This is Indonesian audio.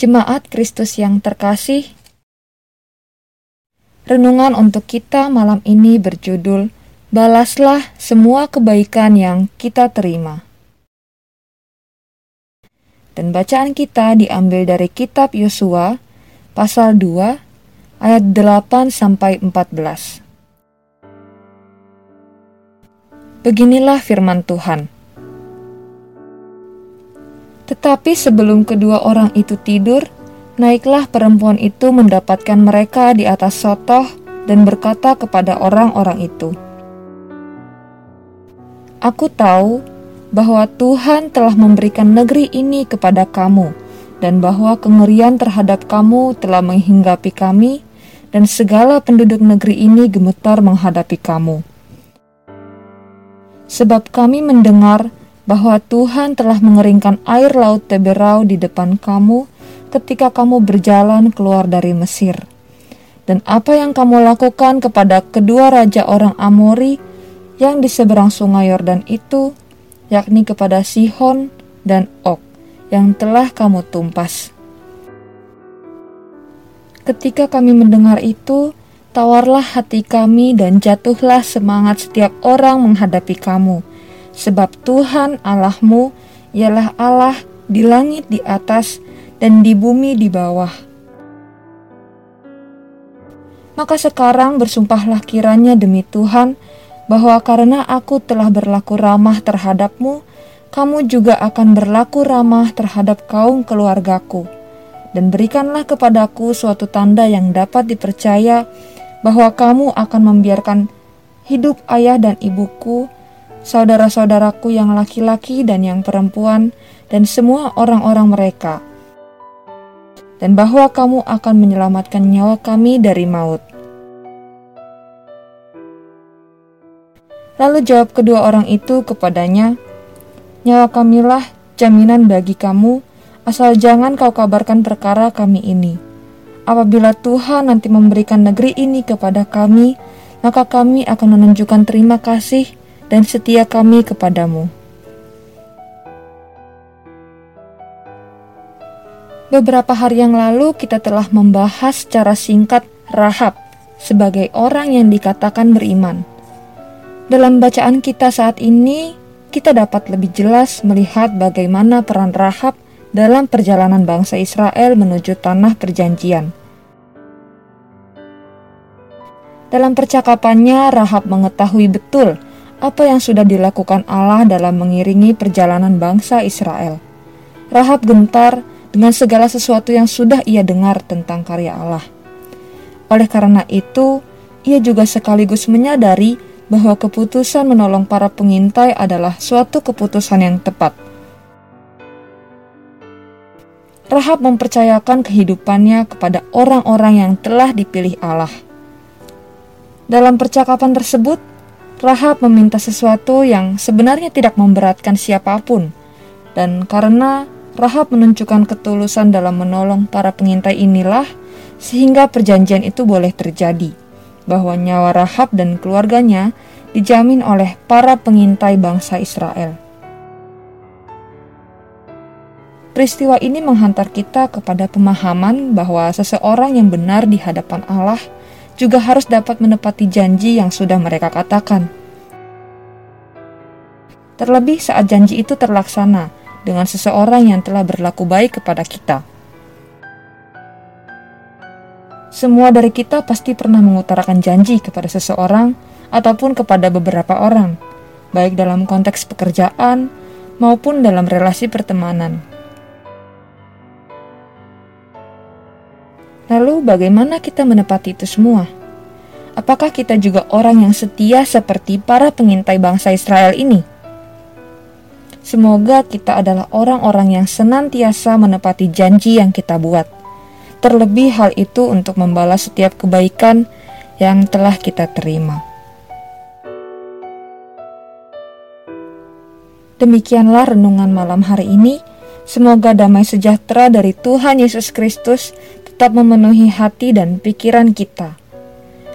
Jemaat Kristus yang terkasih, renungan untuk kita malam ini berjudul Balaslah semua kebaikan yang kita terima. Dan bacaan kita diambil dari kitab Yosua pasal 2 ayat 8 sampai 14. Beginilah firman Tuhan. Tetapi sebelum kedua orang itu tidur, naiklah perempuan itu mendapatkan mereka di atas sotoh dan berkata kepada orang-orang itu, Aku tahu bahwa Tuhan telah memberikan negeri ini kepada kamu, dan bahwa kengerian terhadap kamu telah menghinggapi kami, dan segala penduduk negeri ini gemetar menghadapi kamu. Sebab kami mendengar bahwa Tuhan telah mengeringkan air laut Teberau di depan kamu ketika kamu berjalan keluar dari Mesir. Dan apa yang kamu lakukan kepada kedua raja orang Amori yang di seberang sungai Yordan itu, yakni kepada Sihon dan Ok, yang telah kamu tumpas. Ketika kami mendengar itu, tawarlah hati kami dan jatuhlah semangat setiap orang menghadapi kamu, Sebab Tuhan Allahmu ialah Allah di langit di atas dan di bumi di bawah. Maka sekarang bersumpahlah kiranya demi Tuhan bahwa karena aku telah berlaku ramah terhadapmu, kamu juga akan berlaku ramah terhadap kaum keluargaku. Dan berikanlah kepadaku suatu tanda yang dapat dipercaya bahwa kamu akan membiarkan hidup ayah dan ibuku saudara-saudaraku yang laki-laki dan yang perempuan, dan semua orang-orang mereka, dan bahwa kamu akan menyelamatkan nyawa kami dari maut. Lalu jawab kedua orang itu kepadanya, Nyawa kamilah jaminan bagi kamu, asal jangan kau kabarkan perkara kami ini. Apabila Tuhan nanti memberikan negeri ini kepada kami, maka kami akan menunjukkan terima kasih dan setia kami kepadamu. Beberapa hari yang lalu kita telah membahas secara singkat Rahab sebagai orang yang dikatakan beriman. Dalam bacaan kita saat ini, kita dapat lebih jelas melihat bagaimana peran Rahab dalam perjalanan bangsa Israel menuju tanah perjanjian. Dalam percakapannya, Rahab mengetahui betul apa yang sudah dilakukan Allah dalam mengiringi perjalanan bangsa Israel. Rahab gentar dengan segala sesuatu yang sudah ia dengar tentang karya Allah. Oleh karena itu, ia juga sekaligus menyadari bahwa keputusan menolong para pengintai adalah suatu keputusan yang tepat. Rahab mempercayakan kehidupannya kepada orang-orang yang telah dipilih Allah. Dalam percakapan tersebut, Rahab meminta sesuatu yang sebenarnya tidak memberatkan siapa pun, dan karena Rahab menunjukkan ketulusan dalam menolong para pengintai inilah, sehingga perjanjian itu boleh terjadi, bahwa nyawa Rahab dan keluarganya dijamin oleh para pengintai bangsa Israel. Peristiwa ini menghantar kita kepada pemahaman bahwa seseorang yang benar di hadapan Allah – juga harus dapat menepati janji yang sudah mereka katakan. Terlebih saat janji itu terlaksana dengan seseorang yang telah berlaku baik kepada kita. Semua dari kita pasti pernah mengutarakan janji kepada seseorang ataupun kepada beberapa orang, baik dalam konteks pekerjaan maupun dalam relasi pertemanan. Lalu, bagaimana kita menepati itu semua? Apakah kita juga orang yang setia seperti para pengintai bangsa Israel ini? Semoga kita adalah orang-orang yang senantiasa menepati janji yang kita buat. Terlebih hal itu untuk membalas setiap kebaikan yang telah kita terima. Demikianlah renungan malam hari ini. Semoga damai sejahtera dari Tuhan Yesus Kristus tetap memenuhi hati dan pikiran kita.